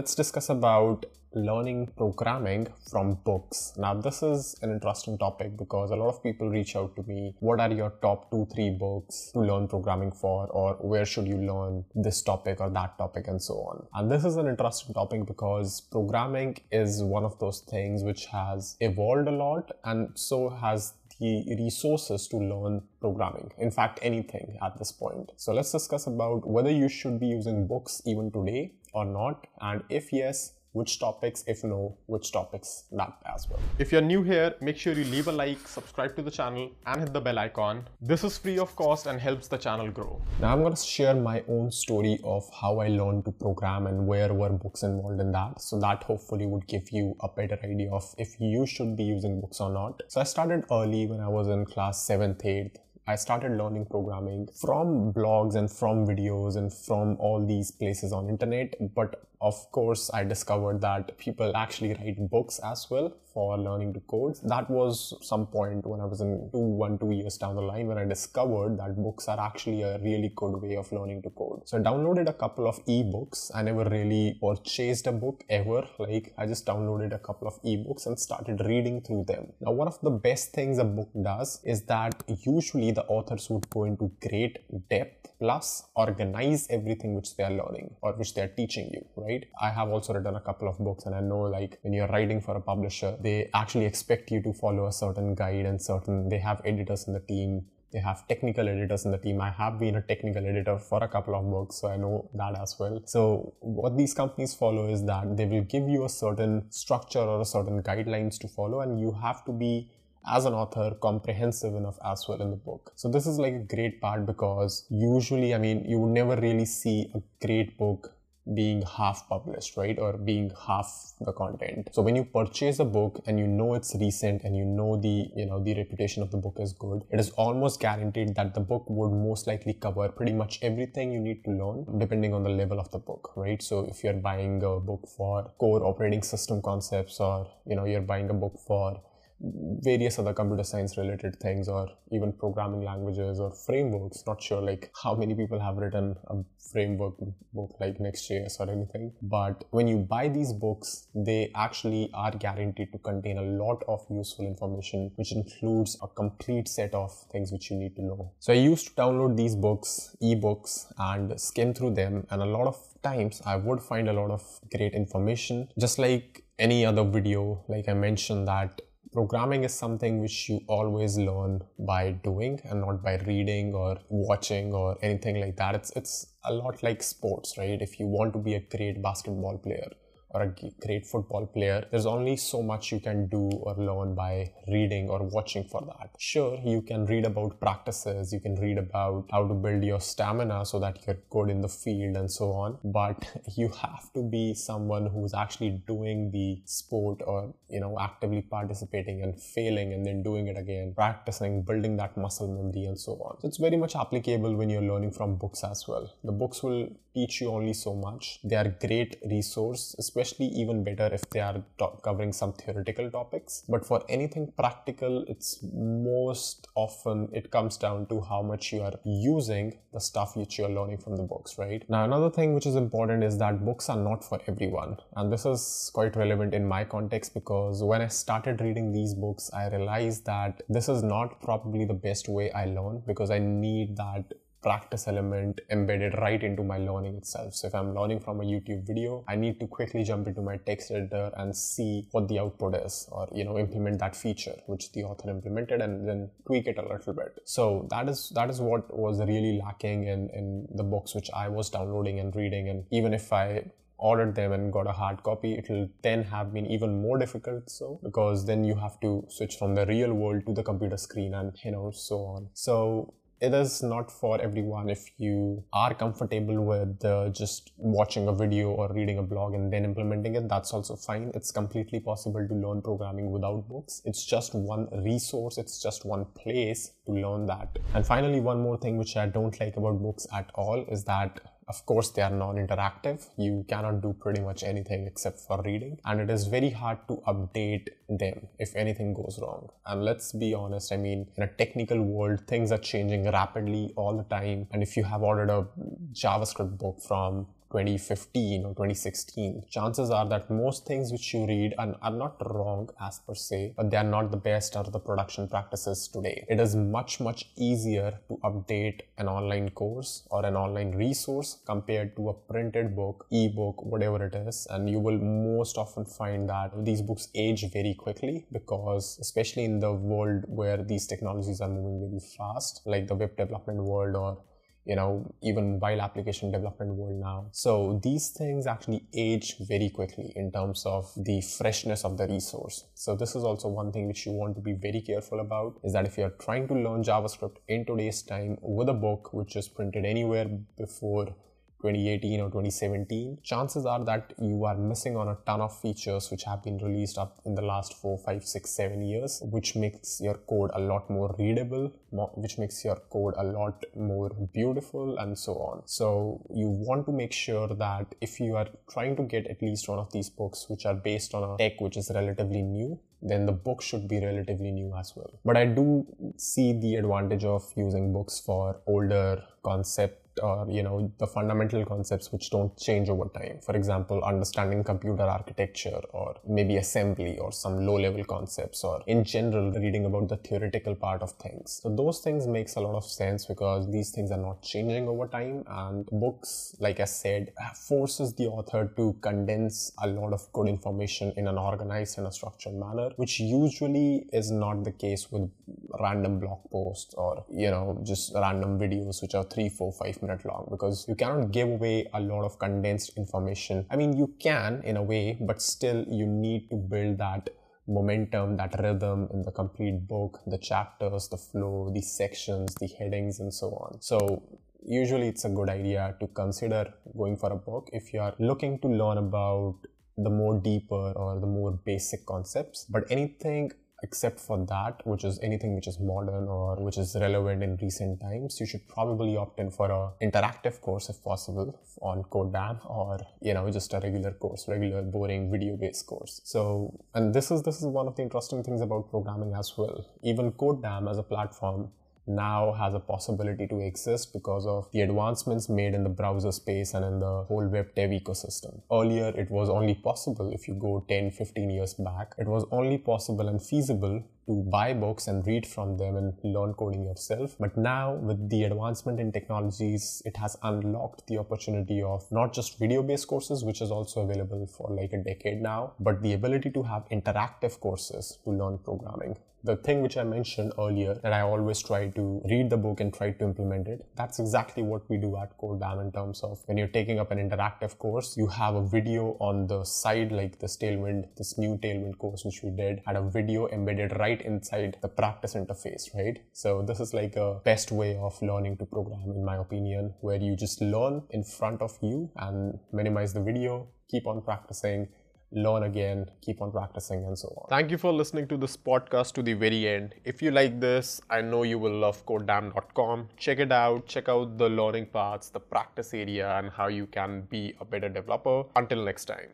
let's discuss about learning programming from books. Now, this is an interesting topic because a lot of people reach out to me. What are your top two, three books to learn programming for, or where should you learn this topic or that topic, and so on. And this is an interesting topic because programming is one of those things which has evolved a lot, and so has the resources to learn programming. In fact, anything at this point. So let's discuss about whether you should be using books even today or not. And if yes, which topics, if no, which topics that as well. If you're new here, make sure you leave a like, subscribe to the channel and hit the bell icon. This is free of cost and helps the channel grow. Now I'm going to share my own story of how I learned to program and where were books involved in that. So that hopefully would give you a better idea of if you should be using books or not. So I started early when I was in class 7th, 8th. I started learning programming from blogs and from videos and from all these places on internet. But of course, I discovered that people actually write books as well for learning to code. That was some point when I was in two, one, two years down the line when I discovered that books are actually a really good way of learning to code. So I downloaded a couple of ebooks. I never really purchased a book ever. Like I just downloaded a couple of ebooks and started reading through them. Now, one of the best things a book does is that usually the authors would go into great depth plus organize everything which they are learning or which they are teaching you, right? I have also written a couple of books and I know like when you're writing for a publisher, they actually expect you to follow a certain guide and certain, they have editors in the team they have technical editors in the team. I have been a technical editor for a couple of books, so I know that as well. So what these companies follow is that they will give you a certain structure or a certain guidelines to follow, and you have to be as an author comprehensive enough as well in the book. So this is like a great part because usually, I mean, you would never really see a great book being half published, right? Or being half the content. So when you purchase a book and you know it's recent and you know the, you know, the reputation of the book is good, it is almost guaranteed that the book would most likely cover pretty much everything you need to learn depending on the level of the book, right? So if you're buying a book for core operating system concepts or, you know, you're buying a book for various other computer science related things or even programming languages or frameworks. Not sure like how many people have written a framework book like next.js or anything. But when you buy these books they actually are guaranteed to contain a lot of useful information which includes a complete set of things which you need to know. So i used to download these books ebooks and skim through them. And a lot of times i would find a lot of great information. Just like any other video like i mentioned that programming is something which you always learn by doing and not by reading or watching or anything like that. It's it's a lot like sports right? If you want to be a great basketball player or a great football player, there's only so much you can do or learn by reading or watching for that. Sure, you can read about practices, you can read about how to build your stamina so that you're good in the field and so on, but you have to be someone who's actually doing the sport or, you know, actively participating and failing and then doing it again, practicing, building that muscle memory and so on. So it's very much applicable when you're learning from books as well. The books will teach you only so much. They are great resource, especially especially even better if they are covering some theoretical topics. But for anything practical, it's most often it comes down to how much you are using the stuff which you're learning from the books, right? Now, another thing which is important is that books are not for everyone. And this is quite relevant in my context because when I started reading these books, I realized that this is not probably the best way I learn because I need that practice element embedded right into my learning itself. So if I'm learning from a YouTube video, I need to quickly jump into my text editor and see what the output is or, you know, implement that feature which the author implemented and then tweak it a little bit. So that is, that is what was really lacking in, in the books which I was downloading and reading. And even if I ordered them and got a hard copy, it will then have been even more difficult so because then you have to switch from the real world to the computer screen and you know so on. So it is not for everyone if you are comfortable with uh, just watching a video or reading a blog and then implementing it that's also fine. It's completely possible to learn programming without books. It's just one resource it's just one place to learn that. And finally one more thing which i don't like about books at all is that of course, they are non-interactive. You cannot do pretty much anything except for reading. And it is very hard to update them if anything goes wrong. And let's be honest, I mean, in a technical world, things are changing rapidly all the time. And if you have ordered a JavaScript book from 2015 or 2016, chances are that most things which you read are, are not wrong as per se, but they are not the best out of the production practices today. It is much, much easier to update an online course or an online resource compared to a printed book, ebook, whatever it is. And you will most often find that these books age very quickly because, especially in the world where these technologies are moving very fast, like the web development world or you know, even mobile application development world now. So these things actually age very quickly in terms of the freshness of the resource. So this is also one thing which you want to be very careful about is that if you're trying to learn JavaScript in today's time with a book which is printed anywhere before 2018 or 2017, chances are that you are missing on a ton of features which have been released up in the last four, five, six, seven years, which makes your code a lot more readable, which makes your code a lot more beautiful, and so on. So, you want to make sure that if you are trying to get at least one of these books which are based on a tech which is relatively new, then the book should be relatively new as well. But I do see the advantage of using books for older concept or you know the fundamental concepts which don't change over time. For example understanding computer architecture or maybe assembly or some low level concepts or in general reading about the theoretical part of things. So those things makes a lot of sense because these things are not changing over time and books like i said forces the author to condense a lot of good information in an organized and a structured manner which usually is not the case with random blog posts or you know just random videos which are three four five minute long because you cannot give away a lot of condensed information i mean you can in a way but still you need to build that momentum, that rhythm in the complete book, the chapters, the flow, the sections, the headings, and so on. So, usually it's a good idea to consider going for a book if you are looking to learn about the more deeper or the more basic concepts. But anything except for that, which is anything which is modern or which is relevant in recent times, you should probably opt in for a interactive course if possible on Codedamn or you know just a regular course, regular boring video based course. So and this is this is one of the interesting things about programming as well. Even Codedamn as a platform now has a possibility to exist because of the advancements made in the browser space and in the whole web dev ecosystem. Earlier, it was only possible if you go 10, 15 years back, it was only possible and feasible to buy books and read from them and learn coding yourself. But now, with the advancement in technologies, it has unlocked the opportunity of not just video based courses, which is also available for like a decade now, but the ability to have interactive courses to learn programming the thing which I mentioned earlier that I always try to read the book and try to implement it. That's exactly what we do at Codedamn in terms of when you're taking up an interactive course, you have a video on the side, like this Tailwind, this new Tailwind course which we did, had a video embedded right inside the practice interface, right? So this is like a best way of learning to program, in my opinion, where you just learn in front of you and minimize the video, keep on practicing learn again, keep on practicing, and so on. Thank you for listening to this podcast to the very end. If you like this, I know you will love codedamn.com. Check it out, check out the learning paths, the practice area, and how you can be a better developer. Until next time.